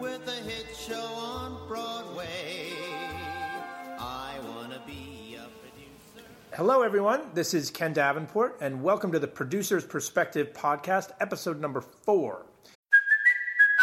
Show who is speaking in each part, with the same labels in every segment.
Speaker 1: with a hit show on Broadway. I want to be a producer.
Speaker 2: Hello, everyone. This is Ken Davenport, and welcome to the Producer's Perspective podcast, episode number four.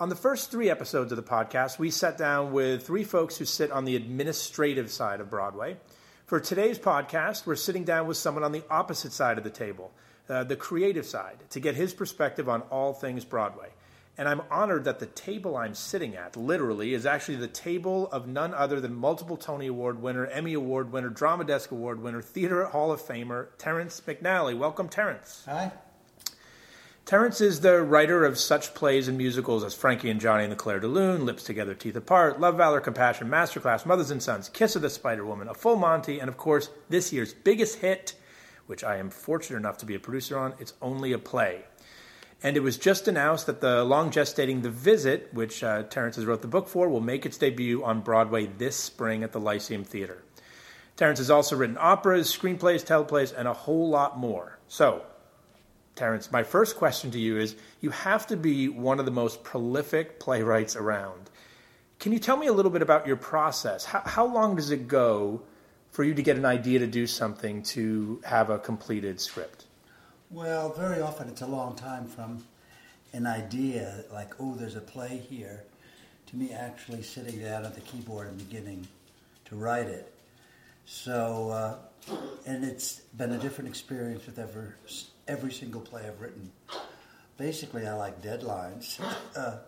Speaker 2: On the first three episodes of the podcast, we sat down with three folks who sit on the administrative side of Broadway. For today's podcast, we're sitting down with someone on the opposite side of the table, uh, the creative side, to get his perspective on all things Broadway. And I'm honored that the table I'm sitting at, literally, is actually the table of none other than multiple Tony Award winner, Emmy Award winner, Drama Desk Award winner, Theater Hall of Famer, Terrence McNally. Welcome, Terrence.
Speaker 3: Hi.
Speaker 2: Terrence is the writer of such plays and musicals as Frankie and Johnny and the Clair de Lune, Lips Together, Teeth Apart, Love, Valor, Compassion, Masterclass, Mothers and Sons, Kiss of the Spider Woman, A Full Monty, and of course, this year's biggest hit, which I am fortunate enough to be a producer on, It's Only a Play. And it was just announced that the long gestating The Visit, which uh, has wrote the book for, will make its debut on Broadway this spring at the Lyceum Theater. Terrence has also written operas, screenplays, teleplays, and a whole lot more. So, Terrence, my first question to you is you have to be one of the most prolific playwrights around. Can you tell me a little bit about your process? How, how, long does it go for you to get an idea to do something to have a completed script?
Speaker 3: Well, very often it's a long time from an idea, like, oh, there's a play here, to me actually sitting down at the keyboard and beginning to write it. So, uh, and it's been a different experience with every, every single play I've written. Basically, I like deadlines. Uh,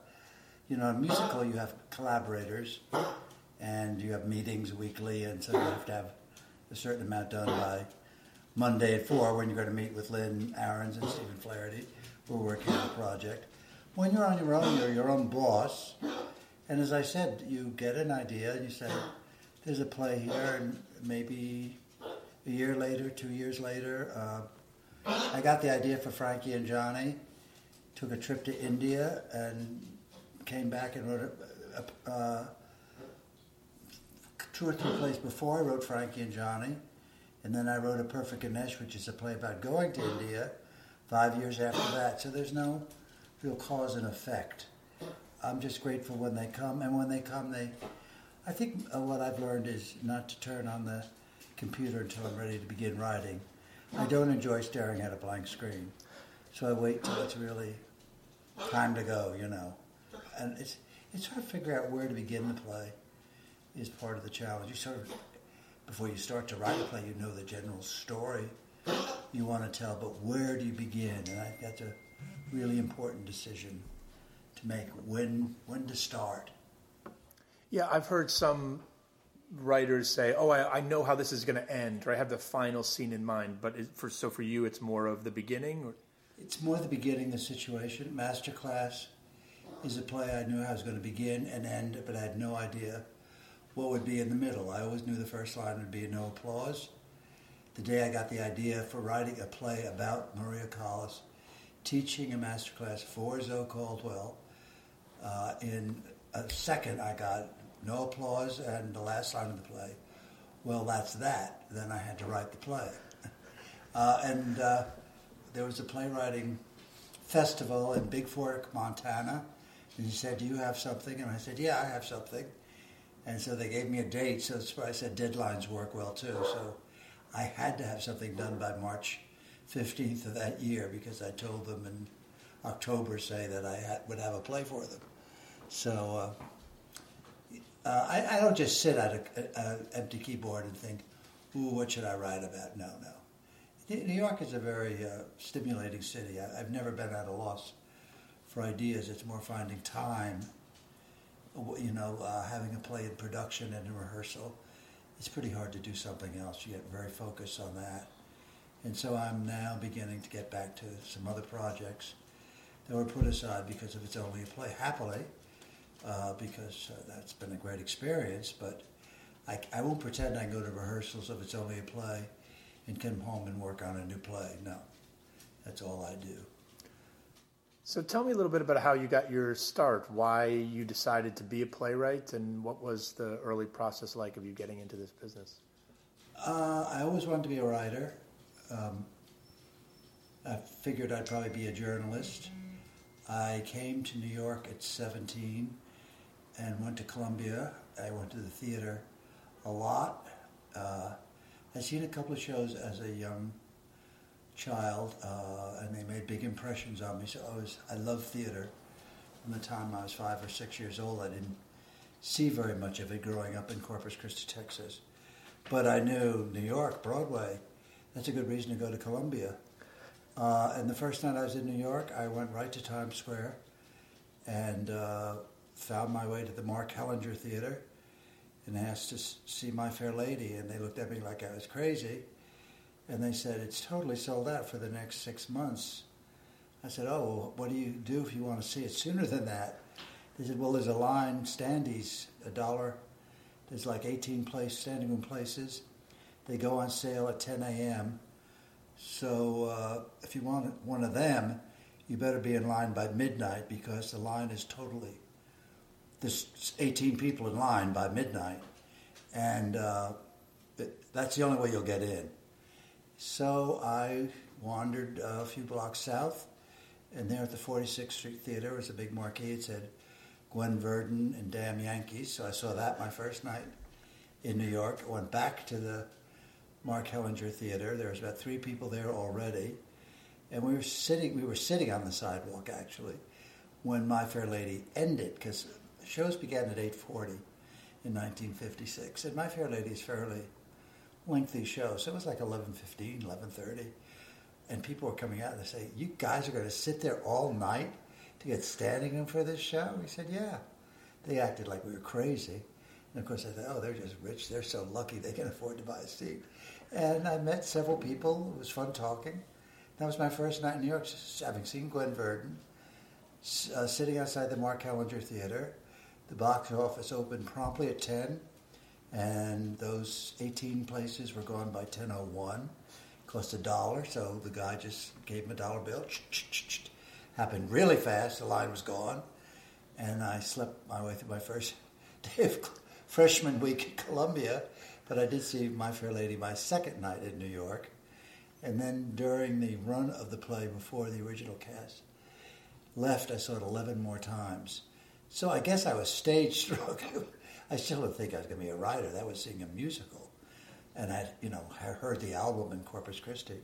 Speaker 3: you know, in musical, you have collaborators, and you have meetings weekly, and so you have to have a certain amount done by Monday at four when you're going to meet with Lynn Ahrens and Stephen Flaherty. We're working on a project. When you're on your own, you're your own boss. And as I said, you get an idea and you say, there's a play here, and maybe a year later, two years later, uh, I got the idea for Frankie and Johnny, took a trip to India, and came back and wrote a, a, a, two or three plays before I wrote Frankie and Johnny. And then I wrote A Perfect Ganesh, which is a play about going to India five years after that. So there's no real cause and effect. I'm just grateful when they come. And when they come, they. I think uh, what I've learned is not to turn on the computer until I'm ready to begin writing. I don't enjoy staring at a blank screen. So I wait till it's really time to go, you know. And it's, it's sort of figure out where to begin the play is part of the challenge. You sort of before you start to write a play, you know the general story you want to tell, but where do you begin? And I think that's a really important decision to make when when to start.
Speaker 2: Yeah, I've heard some writers say, "Oh, I, I know how this is going to end, or I have the final scene in mind." But is, for so for you, it's more of the beginning. Or?
Speaker 3: It's more the beginning, the situation. Masterclass is a play I knew it was going to begin and end, but I had no idea what would be in the middle. I always knew the first line would be no applause. The day I got the idea for writing a play about Maria Callas, teaching a masterclass for Zoe Caldwell, uh, in a second I got no applause and the last line of the play. Well, that's that. Then I had to write the play. Uh, and uh, there was a playwriting festival in Bigfork, Montana. And he said, Do you have something? And I said, Yeah, I have something. And so they gave me a date, so that's why I said deadlines work well too. So I had to have something done by March 15th of that year because I told them in October, say, that I would have a play for them. So uh, uh, I, I, don't just sit at an empty keyboard and think, ooh, what should I write about? No, no. New York is a very uh, stimulating city. I, have never been at a loss for ideas. It's more finding time, you know, uh, having a play in production and in rehearsal. It's pretty hard to do something else. You get very focused on that. And so I'm now beginning to get back to some other projects that were put aside because of it's only a play. Happily, uh, because uh, that's been a great experience, but I, I won't pretend I go to rehearsals if it's only a play and come home and work on a new play. No, that's all I do.
Speaker 2: So tell me a little bit about how you got your start, why you decided to be a playwright, and what was the early process like of you getting into this business?
Speaker 3: Uh, I always wanted to be a writer. Um, I figured I'd probably be a journalist. I came to New York at 17 and went to Columbia. I went to the theater a lot. Uh, I'd seen a couple of shows as a young child, uh, and they made big impressions on me. So I was I loved theater from the time I was five or six years old. I didn't see very much of it growing up in Corpus Christi, Texas, but I knew New York, Broadway. That's a good reason to go to Columbia. Uh, and the first night I was in New York, I went right to Times Square and uh, found my way to the Mark Hellinger Theater and asked to see My Fair Lady, and they looked at me like I was crazy. And they said, It's totally sold out for the next six months. I said, Oh, well, what do you do if you want to see it sooner than that? They said, Well, there's a line, standees, a dollar. There's like 18 place standing room places. They go on sale at 10 a.m. So uh, if you want one of them, you better be in line by midnight because the line is totally there's 18 people in line by midnight, and uh, that's the only way you'll get in. So I wandered a few blocks south, and there at the 46th Street Theater was a big marquee. It said Gwen Verdon and Damn Yankees. So I saw that my first night in New York. I went back to the Mark Hellinger Theater. There was about three people there already, and we were sitting. We were sitting on the sidewalk actually when My Fair Lady ended because shows began at 8.40 in 1956, and My Fair Lady is fairly lengthy show, so it was like 11.15, 11.30, and people were coming out and they say, you guys are going to sit there all night to get standing room for this show? We said, yeah. They acted like we were crazy. And of course, I thought, oh, they're just rich. They're so lucky they can afford to buy a seat. And I met several people. It was fun talking. That was my first night in New York, having seen Gwen Verdon, uh, sitting outside the Mark Hellinger Theater, the box office opened promptly at 10, and those 18 places were gone by 10.01. Cost a dollar, so the guy just gave him a dollar bill. Happened really fast, the line was gone, and I slept my way through my first day of freshman week at Columbia, but I did see My Fair Lady my second night in New York. And then during the run of the play before the original cast left, I saw it 11 more times. So I guess I was stage struck. I still didn't think I was going to be a writer. That was seeing a musical, and I, you know, I heard the album in Corpus Christi,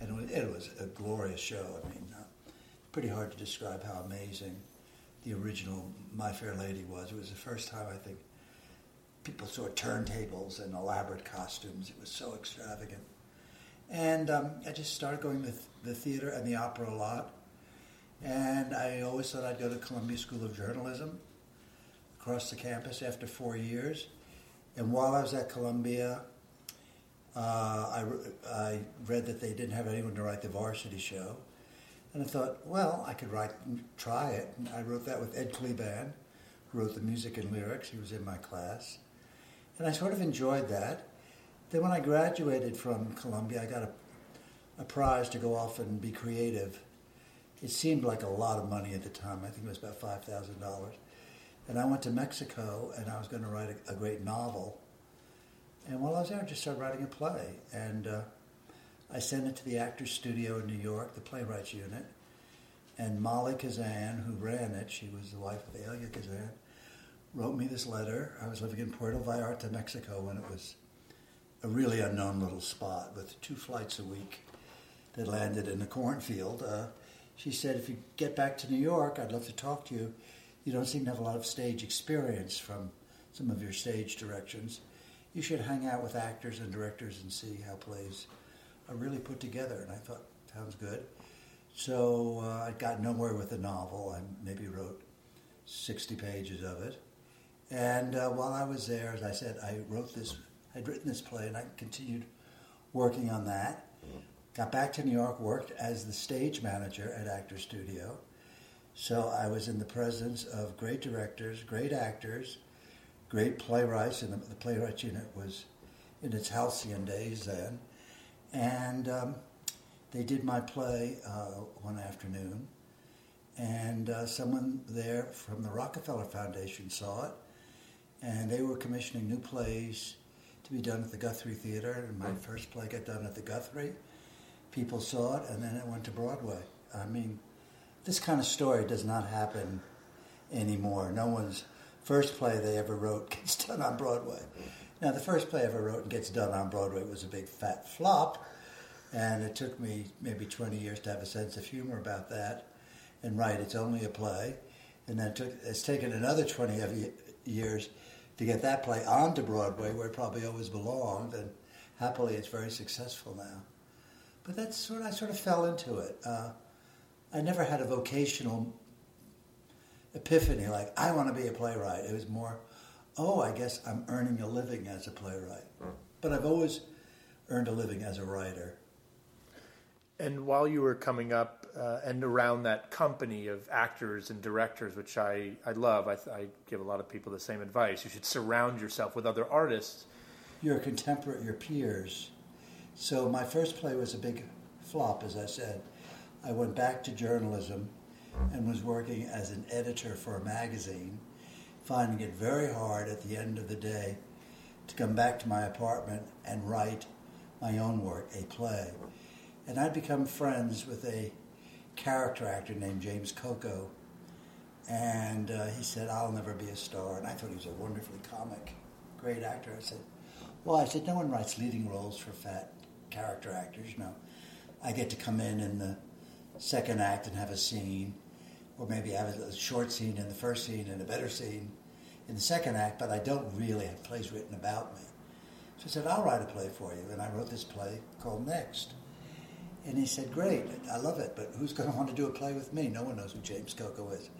Speaker 3: and it was, a glorious show. I mean, uh, pretty hard to describe how amazing the original My Fair Lady was. It was the first time I think people saw turntables and elaborate costumes. It was so extravagant. And um, I just started going to the theater and the opera a lot. And I always thought I'd go to Columbia School of Journalism across the campus after four years. And while I was at Columbia, uh, I, I read that they didn't have anyone to write the varsity show. And I thought, well, I could write, try it. And I wrote that with Ed Kleban, who wrote the music and lyrics. He was in my class. And I sort of enjoyed that. Then when I graduated from Columbia, I got a, a prize to go off and be creative. It seemed like a lot of money at the time. I think it was about $5,000. And I went to Mexico and I was going to write a, a great novel. And while I was there, I just started writing a play. And uh, I sent it to the Actors Studio in New York, the playwrights unit. And Molly Kazan, who ran it, she was the wife of Elia Kazan, wrote me this letter. I was living in Puerto Vallarta, Mexico, when it was a really unknown little spot with two flights a week that landed in a cornfield. Uh, she said, if you get back to New York, I'd love to talk to you. You don't seem to have a lot of stage experience from some of your stage directions. You should hang out with actors and directors and see how plays are really put together. And I thought, sounds good. So uh, I got nowhere with the novel. I maybe wrote 60 pages of it. And uh, while I was there, as I said, I wrote this, I'd written this play and I continued working on that. Got back to New York, worked as the stage manager at Actor Studio. So I was in the presence of great directors, great actors, great playwrights, and the, the playwright unit was in its halcyon days then. And um, they did my play uh, one afternoon, and uh, someone there from the Rockefeller Foundation saw it, and they were commissioning new plays to be done at the Guthrie Theater. And my first play got done at the Guthrie. People saw it, and then it went to Broadway. I mean, this kind of story does not happen anymore. No one's first play they ever wrote gets done on Broadway. Now, the first play I ever wrote and gets done on Broadway was a big fat flop, and it took me maybe 20 years to have a sense of humor about that. And write it's only a play, and then it took, it's taken another 20 years to get that play onto Broadway, where it probably always belonged, and happily it's very successful now. But that's what I sort of fell into it. Uh, I never had a vocational epiphany like I want to be a playwright. It was more, oh, I guess I'm earning a living as a playwright. But I've always earned a living as a writer.
Speaker 2: And while you were coming up uh, and around that company of actors and directors, which I, I love, I, I give a lot of people the same advice. You should surround yourself with other artists.
Speaker 3: Your contemporary, your peers. So my first play was a big flop, as I said. I went back to journalism and was working as an editor for a magazine, finding it very hard at the end of the day to come back to my apartment and write my own work, a play. And I'd become friends with a character actor named James Coco. And uh, he said, I'll never be a star. And I thought he was a wonderfully comic, great actor. I said, Well, I said, no one writes leading roles for fat character actors. You know, I get to come in in the second act and have a scene, or maybe have a short scene in the first scene and a better scene in the second act, but I don't really have plays written about me. So I said, I'll write a play for you. And I wrote this play called Next. And he said, Great, I love it, but who's going to want to do a play with me? No one knows who James Coco is.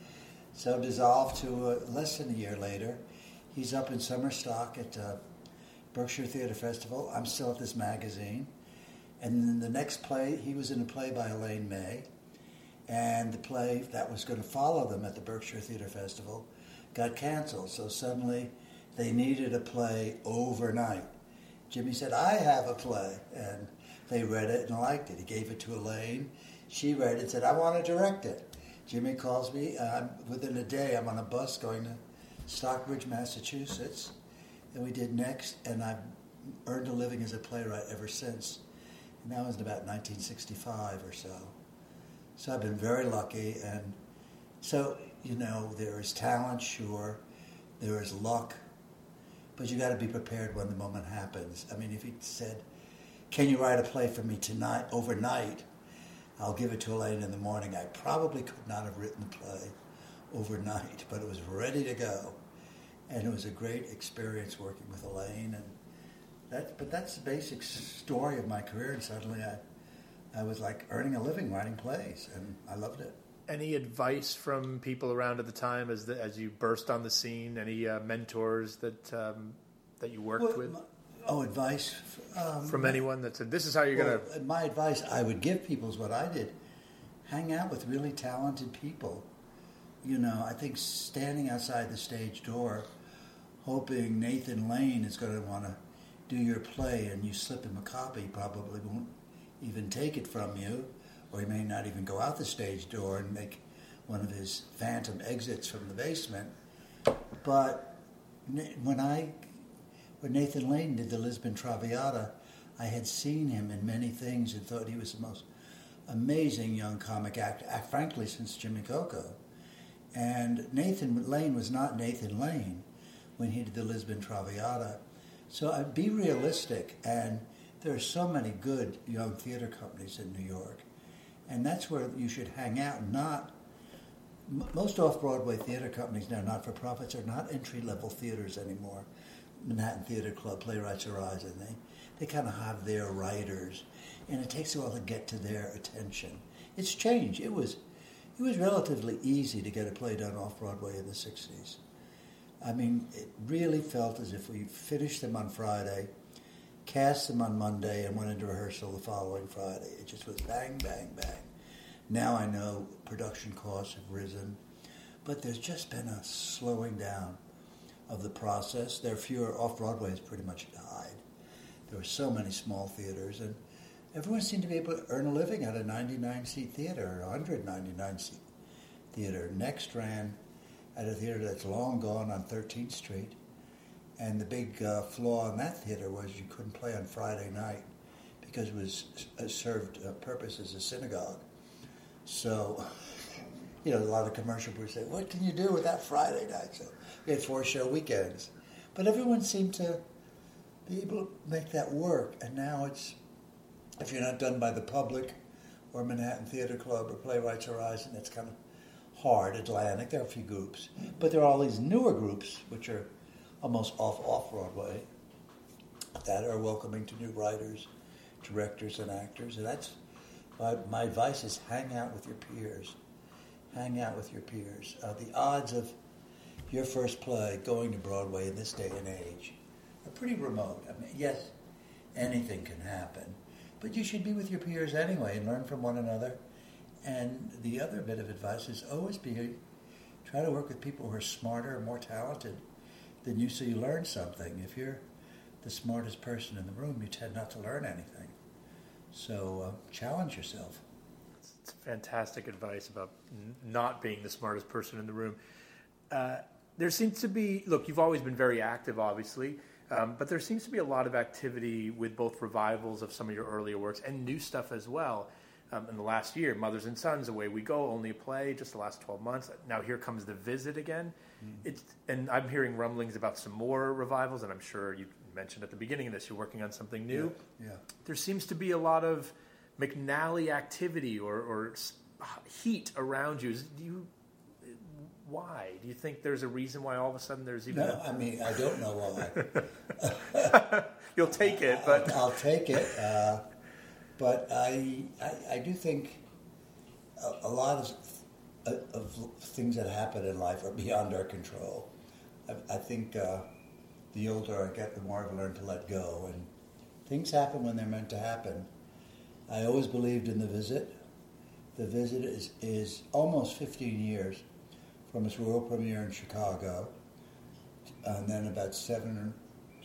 Speaker 3: So dissolved to uh, less than a year later. He's up in summer stock at uh, Berkshire Theatre Festival. I'm still at this magazine. And then the next play, he was in a play by Elaine May. And the play that was going to follow them at the Berkshire Theatre Festival got canceled. So suddenly they needed a play overnight. Jimmy said, I have a play. And they read it and liked it. He gave it to Elaine. She read it and said, I want to direct it. Jimmy calls me. Uh, within a day, I'm on a bus going to Stockbridge, Massachusetts. And we did next, and I've earned a living as a playwright ever since. And that was about 1965 or so. So I've been very lucky. And so, you know, there is talent, sure. There is luck. But you got to be prepared when the moment happens. I mean, if he said, Can you write a play for me tonight, overnight? I'll give it to Elaine in the morning. I probably could not have written the play overnight, but it was ready to go. and it was a great experience working with Elaine. And that, but that's the basic story of my career. And suddenly, I, I was like earning a living writing plays, and I loved it.
Speaker 2: Any advice from people around at the time as the, as you burst on the scene? Any uh, mentors that um, that you worked
Speaker 3: Well,
Speaker 2: with?
Speaker 3: my- oh, advice um,
Speaker 2: from anyone that said, "This is how you're
Speaker 3: Well,
Speaker 2: gonna."
Speaker 3: My advice I would give people is what I did: hang out with really talented people. You know, I think standing outside the stage door, hoping Nathan Lane is going to want to do your play, and you slip him a copy, probably won't even take it from you, or he may not even go out the stage door and make one of his phantom exits from the basement. But when I when Nathan Lane did the Lisbon Traviata, I had seen him in many things and thought he was the most amazing young comic actor, frankly, since Jimmy Coco. And Nathan Lane was not Nathan Lane when he did the Lisbon Traviata. So uh, be realistic. And there are so many good young theater companies in New York. And that's where you should hang out, not m- most off-Broadway theater companies now, not-for-profits, are not entry-level theaters anymore. Manhattan Theater Club, Playwrights Horizon, they, they kind of have their writers, and it takes a while to get to their attention. It's changed. It was, it was relatively easy to get a play done off-Broadway in the 60s. I mean, it really felt as if we finished them on Friday, cast them on Monday, and went into rehearsal the following Friday. It just was bang, bang, bang. Now I know production costs have risen, but there's just been a slowing down of the process. There are fewer off Broadway has pretty much died. There were so many small theaters, and everyone seemed to be able to earn a living at a 99 seat theater or 199 seat theater. Next ran at a theater that's long gone on 13th Street, and the big uh, flaw in that theater was you couldn't play on Friday night because it was uh, served uh, purpose as a synagogue. So, you know, a lot of commercial people say, "What can you do with that Friday night?" So we had four show weekends, but everyone seemed to be able to make that work. And now it's if you're not done by the public or Manhattan Theater Club or Playwrights Horizon, it's kind of hard. Atlantic, there are a few groups, but there are all these newer groups which are almost off off Broadway that are welcoming to new writers, directors, and actors, and that's my, my advice is hang out with your peers. Hang out with your peers. Uh, the odds of your first play going to Broadway in this day and age are pretty remote. I mean, yes, anything can happen, but you should be with your peers anyway and learn from one another. And the other bit of advice is always be try to work with people who are smarter more talented than you, so you learn something. If you're the smartest person in the room, you tend not to learn anything. So uh, challenge yourself.
Speaker 2: It's fantastic advice about n- not being the smartest person in the room. Uh, there seems to be, look, you've always been very active, obviously, um, but there seems to be a lot of activity with both revivals of some of your earlier works and new stuff as well. Um, in the last year, Mothers and Sons, Away We Go, only a play, just the last 12 months. Now here comes The Visit again. It's, and I'm hearing rumblings about some more revivals, and I'm sure you mentioned at the beginning of this you're working on something new
Speaker 3: Yeah.
Speaker 2: there seems to be a lot of McNally activity or, or heat around you. Do you why? Do you think there's a reason why all of a sudden there's even?
Speaker 3: No,
Speaker 2: a-
Speaker 3: I mean I don't know why.
Speaker 2: You'll take it, but
Speaker 3: I'll take it. Uh, but I, I, I do think a, a lot of, of things that happen in life are beyond our control. I, I think uh, the older I get, the more I've learned to let go, and things happen when they're meant to happen. I always believed in the visit. The visit is, is almost 15 years from its world premiere in Chicago, and then about seven or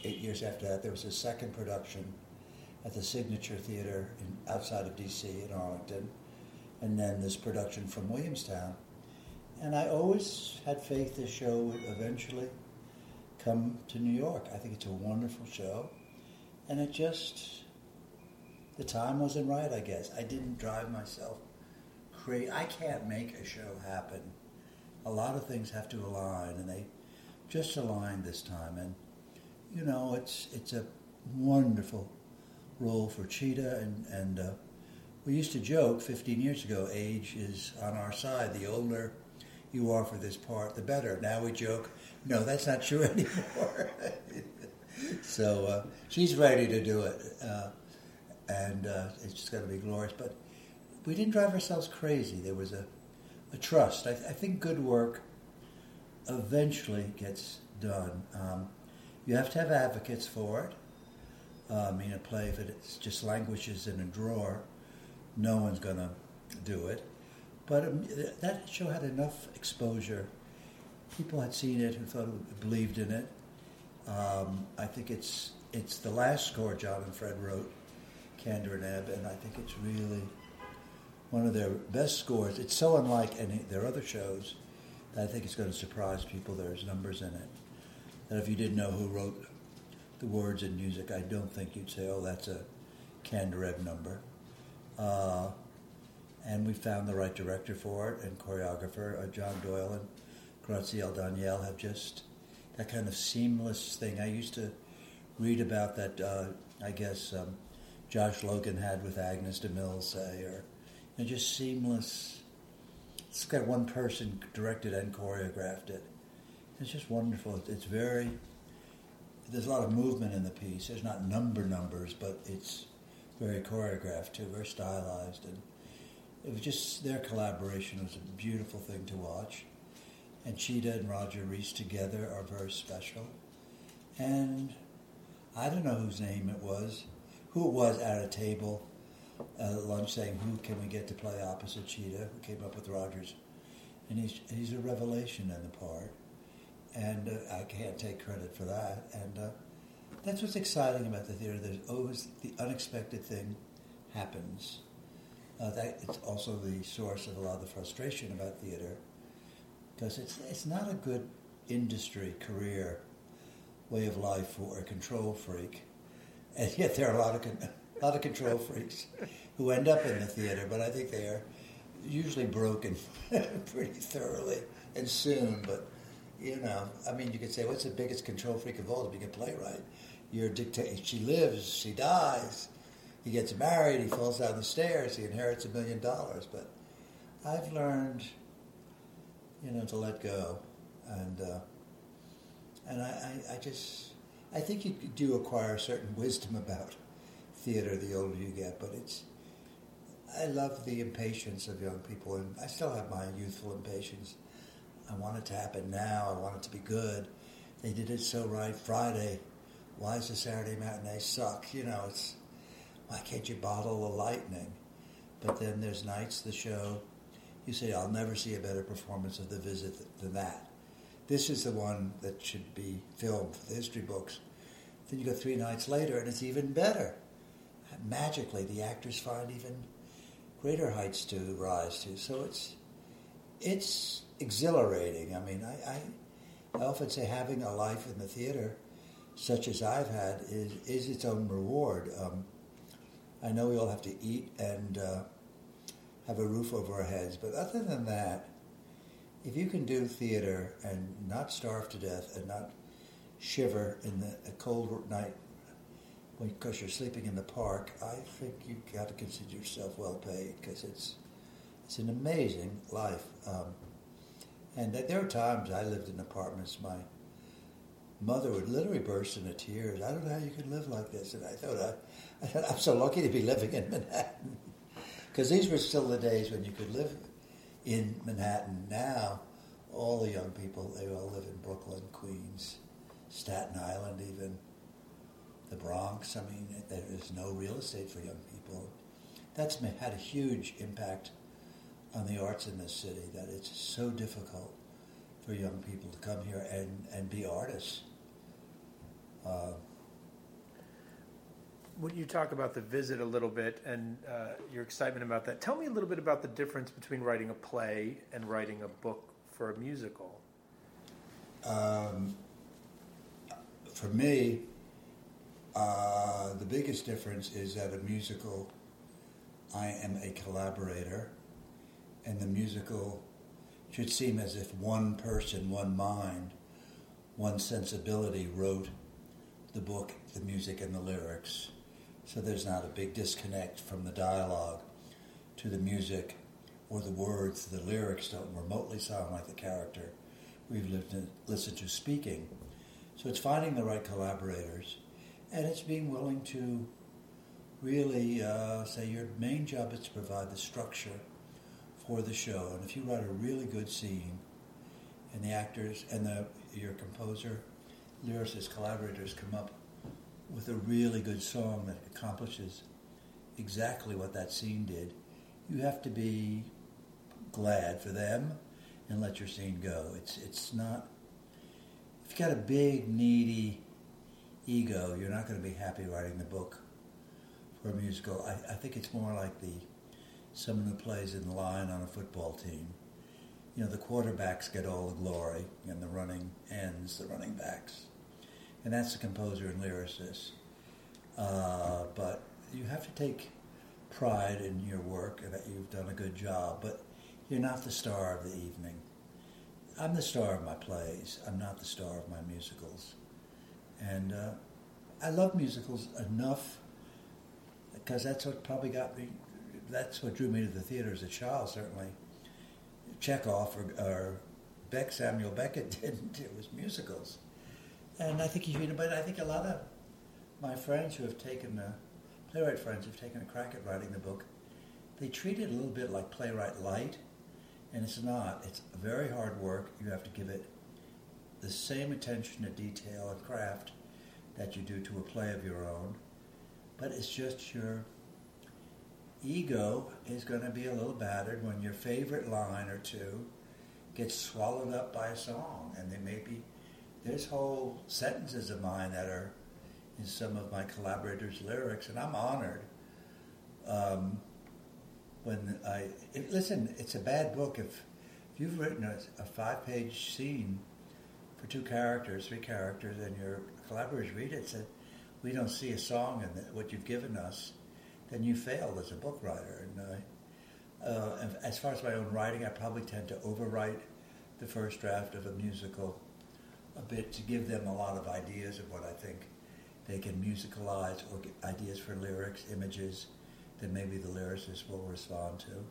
Speaker 3: eight years after that, there was a second production at the Signature Theater in, outside of D.C. in Arlington, and then this production from Williamstown. And I always had faith this show would eventually come to New York. I think it's a wonderful show, and it just the time wasn't right. I guess I didn't drive myself crazy. I can't make a show happen. A lot of things have to align, and they just aligned this time. And you know, it's it's a wonderful role for Chita, and and uh, we used to joke 15 years ago, age is on our side. The older you are for this part, the better. Now we joke, no, that's not true anymore. so uh, she's ready to do it, uh, and uh, it's just going to be glorious. But we didn't drive ourselves crazy. There was a, a trust. I, I think good work eventually gets done. Um, you have to have advocates for it. I mean, a play, if it just languishes in a drawer, no one's going to do it. But um, that show had enough exposure. People had seen it who thought it, believed in it. Um, I think it's it's the last score John and Fred wrote, Kander and Ebb, and I think it's really one of their best scores. It's so unlike any their other shows that I think it's going to surprise people. There's numbers in it that if you didn't know who wrote the words and music, I don't think you'd say, "Oh, that's a Kander Ebb number." Uh, and we found the right director for it and choreographer. Uh, John Doyle and Graciela Daniele have just that kind of seamless thing. I used to read about that. Uh, I guess um, Josh Logan had with Agnes DeMille, say, or you know, just seamless. It's got one person directed and choreographed it. It's just wonderful. It's very. There's a lot of movement in the piece. There's not number numbers, but it's very choreographed too, very stylized, and it was just their collaboration was a beautiful thing to watch. And Chita and Roger Rees together are very special. And I don't know whose name it was, who it was at a table at lunch saying, "Who can we get to play opposite Chita?" Who came up with Rogers, and he's he's a revelation in the part, and uh, I can't take credit for that. And uh, that's what's exciting about the theater. There's always the unexpected thing happens. Uh, that it's also the source of a lot of the frustration about theater because it's it's not a good industry career way of life for a control freak, and yet there are a lot of con- a lot of control freaks who end up in the theater. But I think they are usually broken pretty thoroughly and soon. But you know, I mean, you could say, what's the biggest control freak of all to be a playwright? You're dictating. She lives, she dies he gets married, he falls down the stairs, he inherits a million dollars. But I've learned, you know, to let go, and uh, and I, I, I, just I think you do acquire a certain wisdom about theater the older you get. But it's I love the impatience of young people, and I still have my youthful impatience. I want it to happen now. I want it to be good. They did it so right Friday. Why does the Saturday matinee suck? You know, it's why can't you bottle the lightning? But then there's nights the show, you say, I'll never see a better performance of The Visit than that. This is the one that should be filmed for the history books. Then you go three nights later and it's even better. Magically, the actors find even greater heights to rise to. So it's it's exhilarating. I mean, I, I, I often say having a life in the theater, such as I've had, is, is its own reward. Um, I know we all have to eat and uh, have a roof over our heads, but other than that, if you can do theater and not starve to death and not shiver in the, a cold night because you're sleeping in the park, I think you've got to consider yourself well paid because it's it's an amazing life. Um, and there are times I lived in apartments. My mother would literally burst into tears. I don't know how you could live like this. And I thought, I, I thought I'm so lucky to be living in Manhattan. Because these were still the days when you could live in Manhattan. Now, all the young people, they all live in Brooklyn, Queens, Staten Island, even the Bronx. I mean, there is no real estate for young people. That's had a huge impact on the arts in this city, that it's so difficult for young people to come here and, and be artists. Uh,
Speaker 2: when you talk about the visit a little bit and uh, your excitement about that, tell me a little bit about the difference between writing a play and writing a book for a musical.
Speaker 3: Um, for me, uh, the biggest difference is that a musical, I am a collaborator, and the musical should seem as if one person, one mind, one sensibility wrote the book, the music, and the lyrics. So there's not a big disconnect from the dialogue to the music or the words, the lyrics don't remotely sound like the character we've lived in, listened to speaking. So it's finding the right collaborators, and it's being willing to really uh, say your main job is to provide the structure for the show. And if you write a really good scene, and the actors and the your composer, lyricist, collaborators come up with a really good song that accomplishes exactly what that scene did, you have to be glad for them and let your scene go. It's it's not if you've got a big needy ego, you're not going to be happy writing the book for a musical. I, I think it's more like the someone who plays in the line on a football team. You know, the quarterbacks get all the glory, and the running ends, the running backs, and that's the composer and lyricist. Uh, but you have to take pride in your work and that you've done a good job, but you're not the star of the evening. I'm the star of my plays. I'm not the star of my musicals. And uh, I love musicals enough because that's what probably got me, that's what drew me to the theater as a child, certainly. Chekhov or, or Beck, Samuel Beckett didn't. It was musicals. And I think, you but I think a lot of my friends who have taken, uh, playwright friends who've taken a crack at writing the book, they treat it a little bit like playwright light and it's not. It's very hard work. You have to give it the same attention to detail and craft that you do to a play of your own. But it's just your ego is going to be a little battered when your favorite line or two gets swallowed up by a song. And they may be, there's whole sentences of mine that are in some of my collaborators' lyrics, and I'm honored. Um, when I it, listen, it's a bad book if, if you've written a, a five-page scene for two characters, three characters, and your collaborators read it, said, "We don't see a song in the, what you've given us," then you failed as a book writer. And, uh, uh, as far as my own writing, I probably tend to overwrite the first draft of a musical a bit to give them a lot of ideas of what I think they can musicalize or get ideas for lyrics, images, that maybe the lyricist will respond to.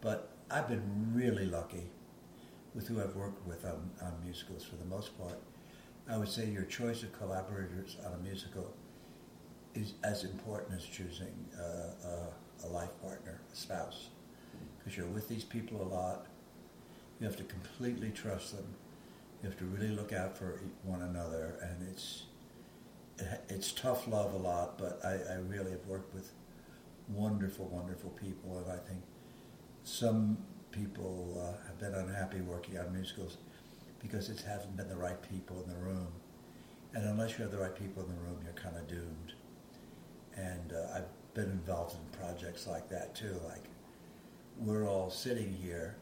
Speaker 3: But I've been really lucky with who I've worked with on, on musicals for the most part. I would say your choice of collaborators on a musical is as important as choosing uh, uh, a life partner, a spouse, because you're with these people a lot. You have to completely trust them. You have to really look out for one another, and it's it's tough love a lot. But I, I really have worked with wonderful, wonderful people, and I think some people uh, have been unhappy working on musicals because it hasn't been the right people in the room. And unless you have the right people in the room, you're kind of doomed. And uh, I've been involved in projects like that too. Like we're all sitting here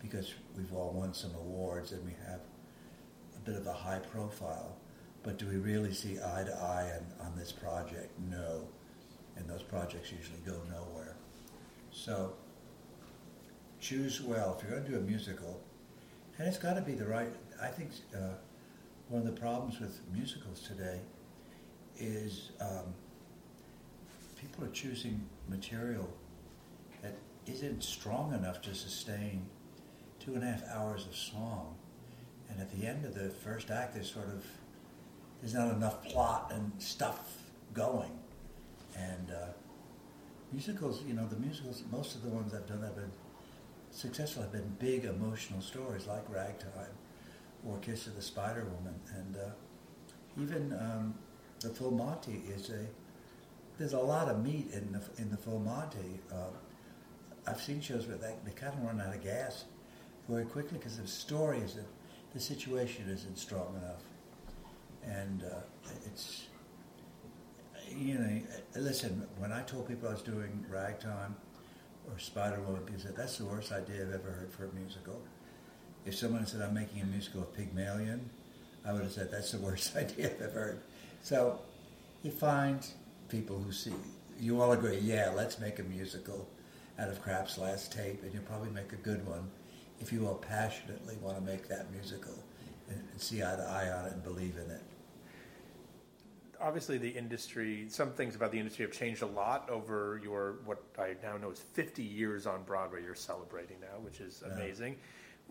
Speaker 3: because we've all won some awards and we have a bit of a high profile. But do we really see eye to eye on, on this project? No and those projects usually go nowhere. So choose well. If you're going to do a musical, and it's got to be the right. I think uh, one of the problems with musicals today is um, people are choosing material that isn't strong enough to sustain two and a half hours of song. And at the end of the first act, there's sort of there's not enough plot and stuff going. And uh, musicals, you know, the musicals, most of the ones I've done have been successful, have been big emotional stories like Ragtime or Kiss of the Spider Woman. And uh, even um, the Full Monty is a, there's a lot of meat in the, in the Full Monty. Uh, I've seen shows where they, they kind of run out of gas very quickly because the story is that the situation isn't strong enough. And uh, it's, you know, listen, when I told people I was doing Ragtime or Spider Woman, people said, that's the worst idea I've ever heard for a musical. If someone said, I'm making a musical of Pygmalion, I would have said, that's the worst idea I've ever heard. So you find people who see, you all agree, yeah, let's make a musical out of Krapp's last tape, and you'll probably make a good one if you all passionately want to make that musical and, and see eye to eye on it and believe in it.
Speaker 2: obviously the industry, some things about the industry have changed a lot over your what I now know is 50 years on Broadway. You're celebrating now, which is amazing.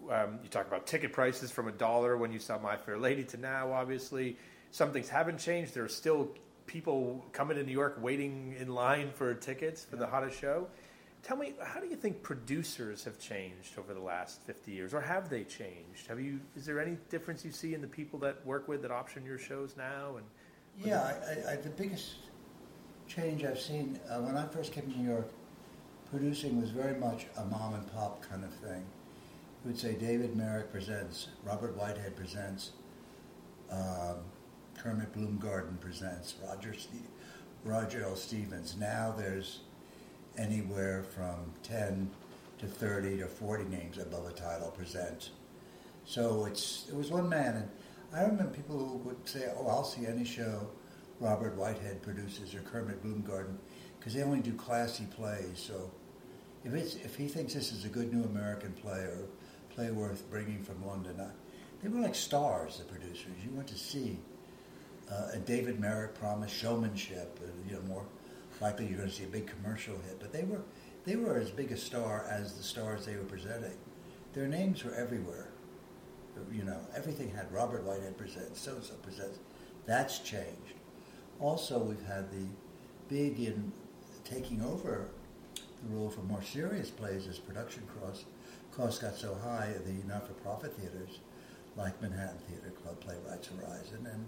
Speaker 2: Um, you talk about ticket prices from a dollar when you saw My Fair Lady to now. Obviously, some things haven't changed. There are still people coming to New York waiting in line for tickets for the hottest show. Tell me, how do you think producers have changed over the last 50 years, or have they changed? Have you? Is there any difference you see in the people that work with that option your shows now? And
Speaker 3: Yeah, I, I, the biggest change I've seen uh, when I first came to New York, producing was very much a mom and pop kind of thing. We would say David Merrick presents, Robert Whitehead presents, um, Kermit Bloomgarden presents, Roger Ste- Roger L. Stevens. Now there's anywhere from 10 to 30 to 40 names above a title present. So it's it was one man, and I remember people who would say, "Oh, I'll see any show Robert Whitehead produces or Kermit Bloomgarden," because they only do classy plays. So if it's if he thinks this is a good new American play or play worth bringing from London, I, they were like stars. The producers you went to see. Uh, David Merrick promised showmanship, and you know more likely you're going to see a big commercial hit. But they were they were as big a star as the stars they were presenting. Their names were everywhere. You know, everything had Robert Whitehead presents, so so presents. That's changed. Also, we've had the big in taking over the role for more serious plays as production costs costs got so high. The not-for-profit theaters, like Manhattan Theater Club, Playwrights Horizon, and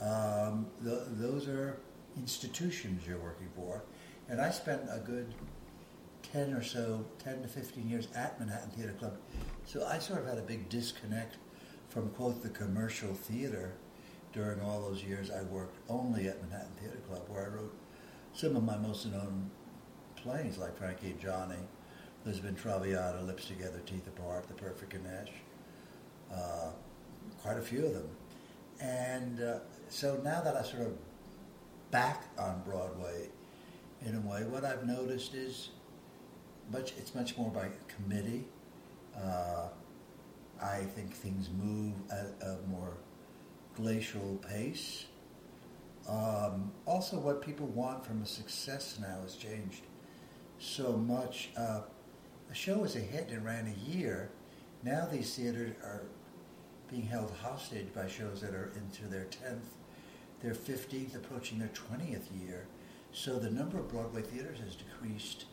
Speaker 3: um, th- those are institutions you're working for. And I spent a good 10 or so, 10 to 15 years at Manhattan Theater Club. So I sort of had a big disconnect from, quote, the commercial theater during all those years I worked only at Manhattan Theater Club, where I wrote some of my most known plays, like Frankie and Johnny, Lisbon Traviata, Lips Together, Teeth Apart, The Perfect Ganesh, uh, quite a few of them. And uh, so now that I sort of back on Broadway in a way, what I've noticed is much it's much more by committee. Uh, I think things move at a more glacial pace. Um, also, what people want from a success now has changed so much. Uh, a show was a hit and ran a year. Now these theaters are being held hostage by shows that are into their 10th, their 15th, approaching their 20th year. So the number of Broadway theaters has decreased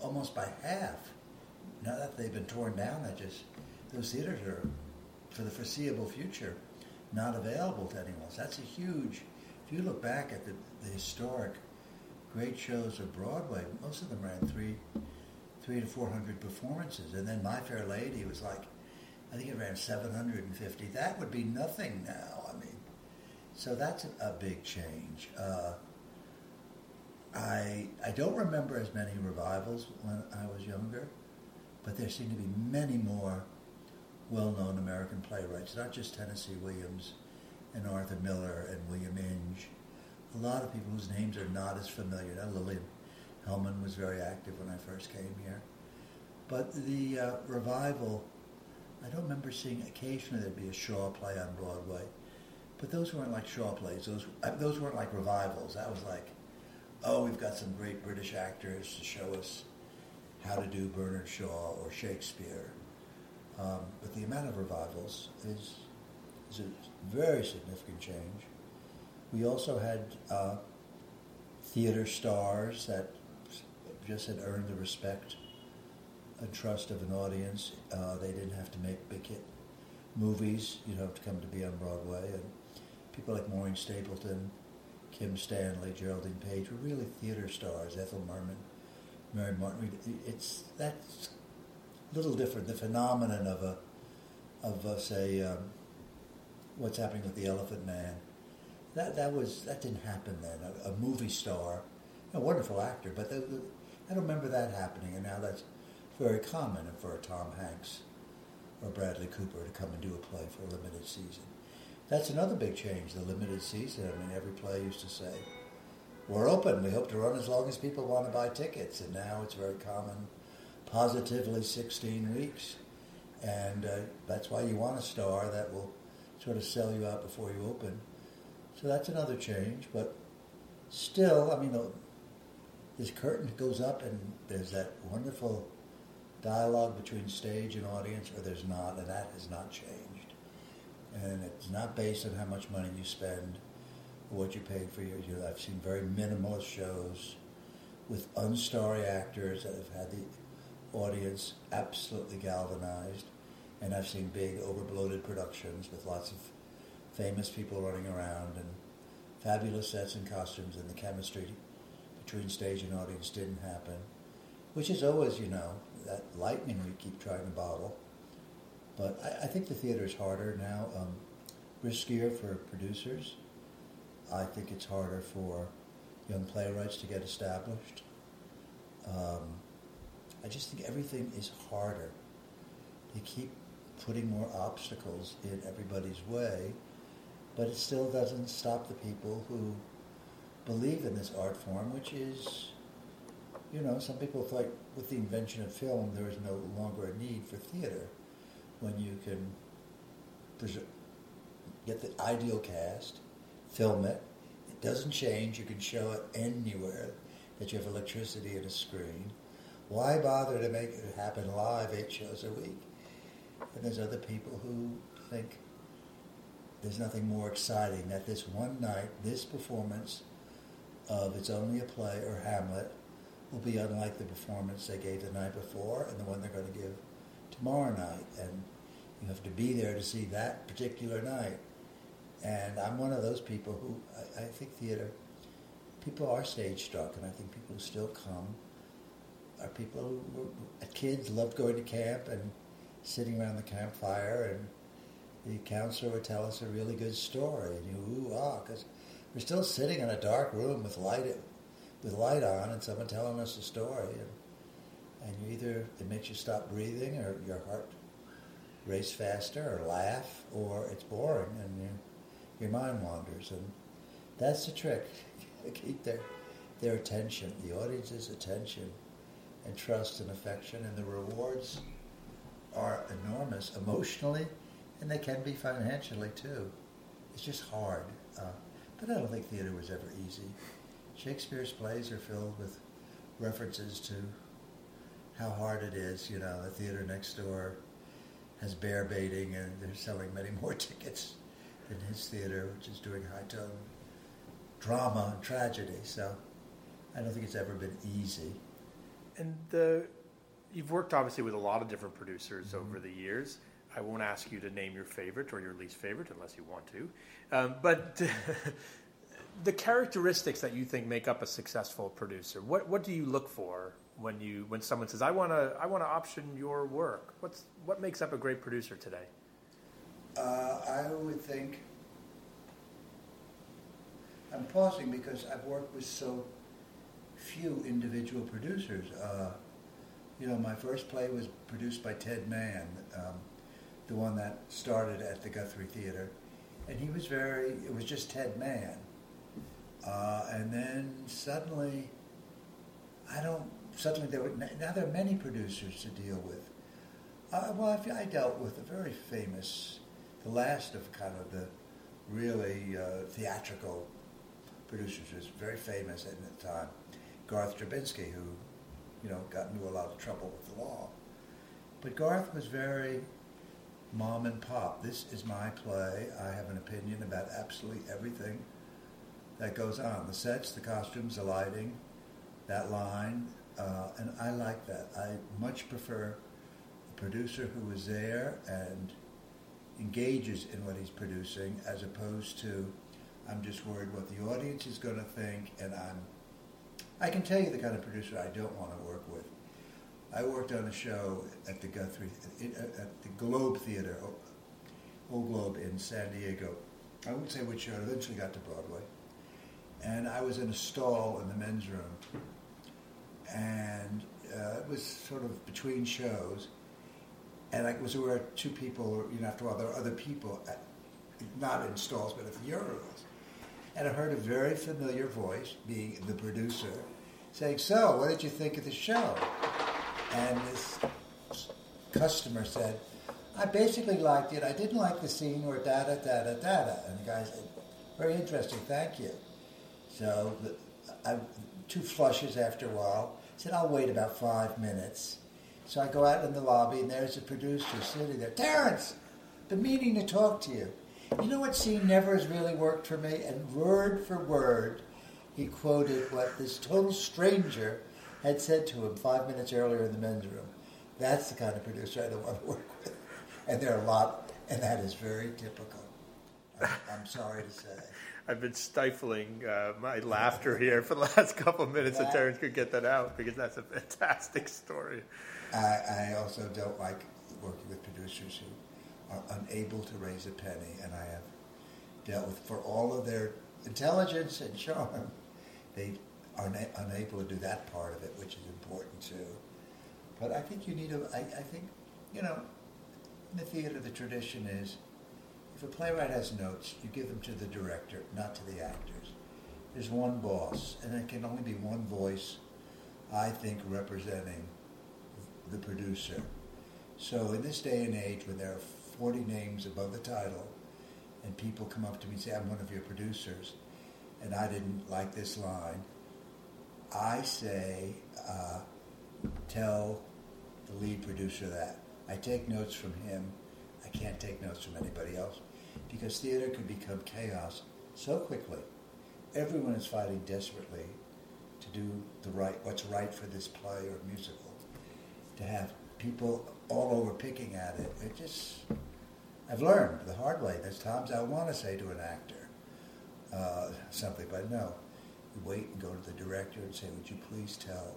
Speaker 3: almost by half. Now that they've been torn down, I just those theaters are, for the foreseeable future, not available to anyone. So that's a huge. If you look back at the, the historic great shows of Broadway, most of them ran three, three to four hundred performances, and then My Fair Lady was like, I think it ran seven hundred and fifty. That would be nothing now. I mean, so that's a, a big change. Uh, I I don't remember as many revivals when I was younger, but there seem to be many more well-known American playwrights, not just Tennessee Williams and Arthur Miller and William Inge. A lot of people whose names are not as familiar. Now, Lillian Hellman was very active when I first came here. But the uh, revival, I don't remember seeing occasionally there'd be a Shaw play on Broadway, but those weren't like Shaw plays. Those uh, those weren't like revivals. That was like, oh, we've got some great British actors to show us how to do Bernard Shaw or Shakespeare. Um, but the amount of revivals is is a very significant change. We also had uh, theater stars that just had earned the respect and trust of an audience. Uh, they didn't have to make big hit movies, you know, to come to be on Broadway. And people like Maureen Stapleton, Kim Stanley, Geraldine Page were really theater stars. Ethel Merman, Mary Martin. It's that's a little different. The phenomenon of a of a, say um, what's happening with the Elephant Man. That that was that didn't happen then. A, a movie star, a wonderful actor, but the, the, I don't remember that happening. And now that's very common for Tom Hanks or Bradley Cooper to come and do a play for a limited season. That's another big change. The limited season. I mean, every play used to say, "We're open. We hope to run as long as people want to buy tickets." And now it's very common, positively 16 weeks, and uh, that's why you want a star that will sort of sell you out before you open. So that's another change, but still, I mean, this curtain goes up and there's that wonderful dialogue between stage and audience, or there's not, and that has not changed. And it's not based on how much money you spend or what you paid for your. your I've seen very minimalist shows with unstarry actors that have had the audience absolutely galvanized, and I've seen big overbloated productions with lots of famous people running around and fabulous sets and costumes, and the chemistry between stage and audience didn't happen, which is always, you know, that lightning we keep trying to bottle. But I, I think the theater is harder now, um, riskier for producers. I think it's harder for young playwrights to get established. Um, I just think everything is harder. They keep putting more obstacles in everybody's way, but it still doesn't stop the people who believe in this art form, which is, you know, some people thought with the invention of film there is no longer a need for theater when you can get the ideal cast, film it, it doesn't change, you can show it anywhere that you have electricity and a screen. Why bother to make it happen live eight shows a week? And there's other people who think there's nothing more exciting that this one night, this performance of It's Only a Play or Hamlet will be unlike the performance they gave the night before and the one they're going to give tomorrow night. And you have to be there to see that particular night. And I'm one of those people who I, I think theater, people are stage struck, and I think people who still come are people who, kids loved going to camp and sitting around the campfire, and the counselor would tell us a really good story, and you ooh ah, because we're still sitting in a dark room with light with light on, and someone telling us a story, and and you either it makes you stop breathing, or your heart race faster, or laugh, or it's boring, and you, your mind wanders, and that's the trick. Keep their their attention, the audience's attention, and trust and affection, and the rewards are enormous emotionally, and they can be financially too. It's just hard. Uh, but I don't think theater was ever easy. Shakespeare's plays are filled with references to how hard it is. You know, the theater next door has bear baiting, and they're selling many more tickets than his theater, which is doing high tone drama and tragedy. So I don't think it's ever been easy.
Speaker 2: And the you've worked obviously with a lot of different producers over the years. I won't ask you to name your favorite or your least favorite unless you want to. Um, but the characteristics that you think make up a successful producer, what what do you look for when you when someone says, "I want to I want to option your work"? What's what makes up a great producer today?
Speaker 3: Uh, I would think. I'm pausing because I've worked with so few individual producers. Uh, you know, my first play was produced by Ted Mann, um, the one that started at the Guthrie Theater, and he was very. It was just Ted Mann, uh, and then suddenly, I don't. Suddenly, there were now there are many producers to deal with. Uh, well, I, I dealt with a very famous, the last of kind of the really uh, theatrical producers was very famous at the time, Garth Drabinsky, who, you know, got into a lot of trouble with the law. But Garth was very mom and pop. This is my play. I have an opinion about absolutely everything that goes on. The sets, the costumes, the lighting, that line. Uh, and I like that. I much prefer a producer who is there and engages in what he's producing as opposed to I'm just worried what the audience is going to think and I'm I can tell you the kind of producer I don't want to work with. I worked on a show at the Guthrie at the Globe Theater, Old Globe in San Diego. I won't say which show. It eventually got to Broadway, and I was in a stall in the men's room, and uh, it was sort of between shows, and I was aware two people. You know, after a while, there were other people, at, not in stalls, but at the urinals, and I heard a very familiar voice, being the producer, saying, "So, what did you think of the show?" And this customer said, I basically liked it. I didn't like the scene where da da da da da. And the guy said, Very interesting. Thank you. So I, two flushes after a while. I said, I'll wait about five minutes. So I go out in the lobby, and there's the producer sitting there. Terrence, been meaning to talk to you. You know what scene never has really worked for me? And word for word, he quoted what this total stranger had said to him five minutes earlier in the men's room. That's the kind of producer I don't want to work with. And there are a lot, and that is very typical. I'm sorry to say.
Speaker 2: I've been stifling uh, my laughter here for the last couple of minutes, so Terrence could get that out because that's a fantastic story.
Speaker 3: I, I also don't like working with producers who are unable to raise a penny, and I have dealt with, for all of their intelligence and charm, they are na- unable to do that part of it, which is important too. But I think you need a, I, I think, you know, in the theater, the tradition is if a playwright has notes, you give them to the director, not to the actors. There's one boss, and it can only be one voice, I think, representing the producer. So in this day and age, when there are 40 names above the title, and people come up to me and say, I'm one of your producers, and I didn't like this line, I say, uh, tell the lead producer that. I take notes from him. I can't take notes from anybody else because theater can become chaos so quickly. Everyone is fighting desperately to do the right, what's right for this play or musical. To have people all over picking at it, it just, I've learned the hard way. There's times I want to say to an actor uh, something, but no. You wait and go to the director and say, would you please tell?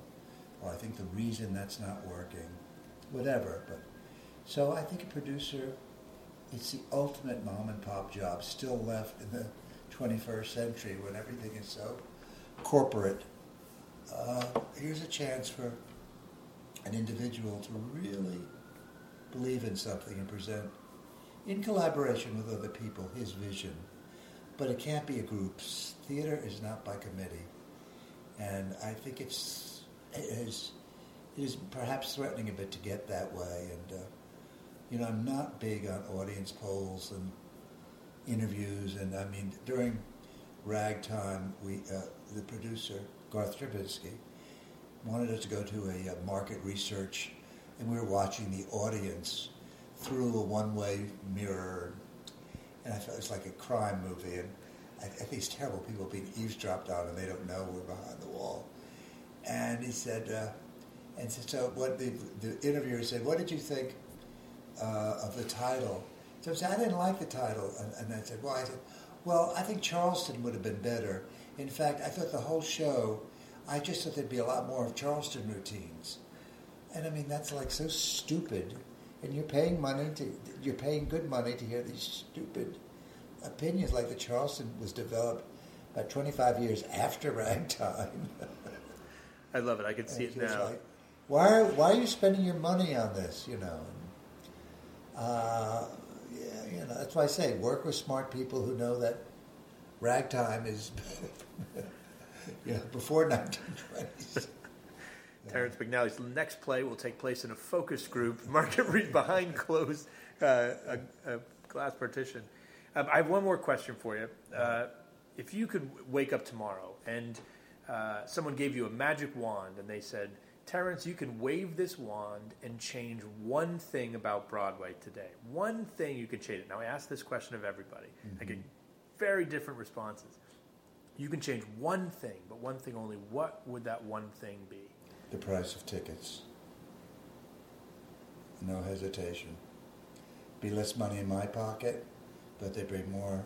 Speaker 3: Or I think the reason that's not working, whatever. But so I think a producer, it's the ultimate mom and pop job still left in the 21st century when everything is so corporate. Uh, here's a chance for an individual to really believe in something and present, in collaboration with other people, his vision. But it can't be a group. Theater is not by committee, and I think it's it is, it is perhaps threatening a bit to get that way. And uh, you know, I'm not big on audience polls and interviews. And I mean, during Ragtime, we uh, the producer Garth Drabinsky wanted us to go to a, uh market research, and we were watching the audience through a one-way mirror, and I felt it was like a crime movie. And I, I it's terrible people being eavesdropped on, and they don't know we're behind the wall. And he said, uh, and so, so what the, the interviewer said, what did you think uh, of the title? So I said, I didn't like the title. And, and I said, "Well, I said, well, I think Charleston would have been better. In fact, I thought the whole show, I just thought there'd be a lot more of Charleston routines. And I mean, that's like so stupid. And you're paying money to, you're paying good money to hear these stupid opinions like the Charleston was developed about 25 years after ragtime.
Speaker 2: I love it. I can see it
Speaker 3: And it's
Speaker 2: now.
Speaker 3: like, why, are, why are you spending your money on this, you know? Uh, yeah, you know, that's why I say work with smart people who know that ragtime is you know, before 1920s.
Speaker 2: Terrence McNally's next play will take place in a focus group, market read behind closed uh, a, a glass partition. Um, I have one more question for you. Uh, if you could wake up tomorrow and uh, someone gave you a magic wand and they said, Terrence, you can wave this wand and change one thing about Broadway today. One thing you can change it. Now, I asked this question of everybody. I get very different responses. You can change one thing, but one thing only. What would that one thing be?
Speaker 3: The price of tickets. No hesitation. Be less money in my pocket, but they bring more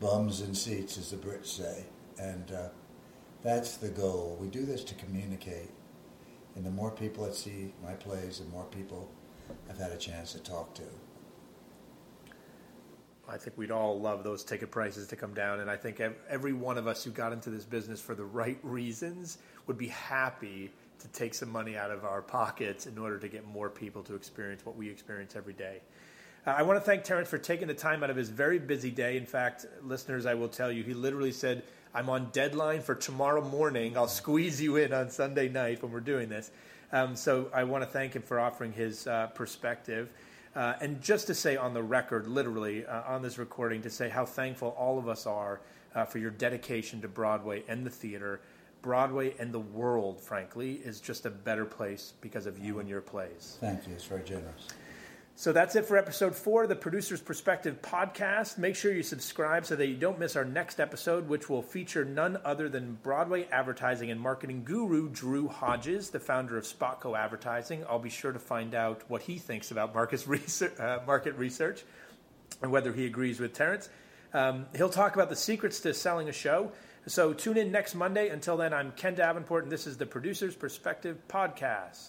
Speaker 3: bums in seats, as the Brits say. And uh, that's the goal. We do this to communicate. And the more people that see my plays, the more people I've had a chance to talk to.
Speaker 2: I think we'd all love those ticket prices to come down, and I think every one of us who got into this business for the right reasons would be happy to take some money out of our pockets in order to get more people to experience what we experience every day. Uh, I want to thank Terrence for taking the time out of his very busy day. In fact, listeners, I will tell you, he literally said, I'm on deadline for tomorrow morning. I'll squeeze you in on Sunday night when we're doing this. Um, so I want to thank him for offering his uh, perspective. Uh, and just to say on the record, literally uh, on this recording, to say how thankful all of us are uh, for your dedication to Broadway and the theater. Broadway and the world, frankly, is just a better place because of you and your plays.
Speaker 3: Thank you. It's very generous.
Speaker 2: So that's it for episode four of the Producer's Perspective podcast. Make sure you subscribe so that you don't miss our next episode, which will feature none other than Broadway advertising and marketing guru Drew Hodges, the founder of Spotco Advertising. I'll be sure to find out what he thinks about market research, uh, market research and whether he agrees with Terrence. Um, he'll talk about the secrets to selling a show. So tune in next Monday. Until then, I'm Ken Davenport, and this is the Producer's Perspective podcast.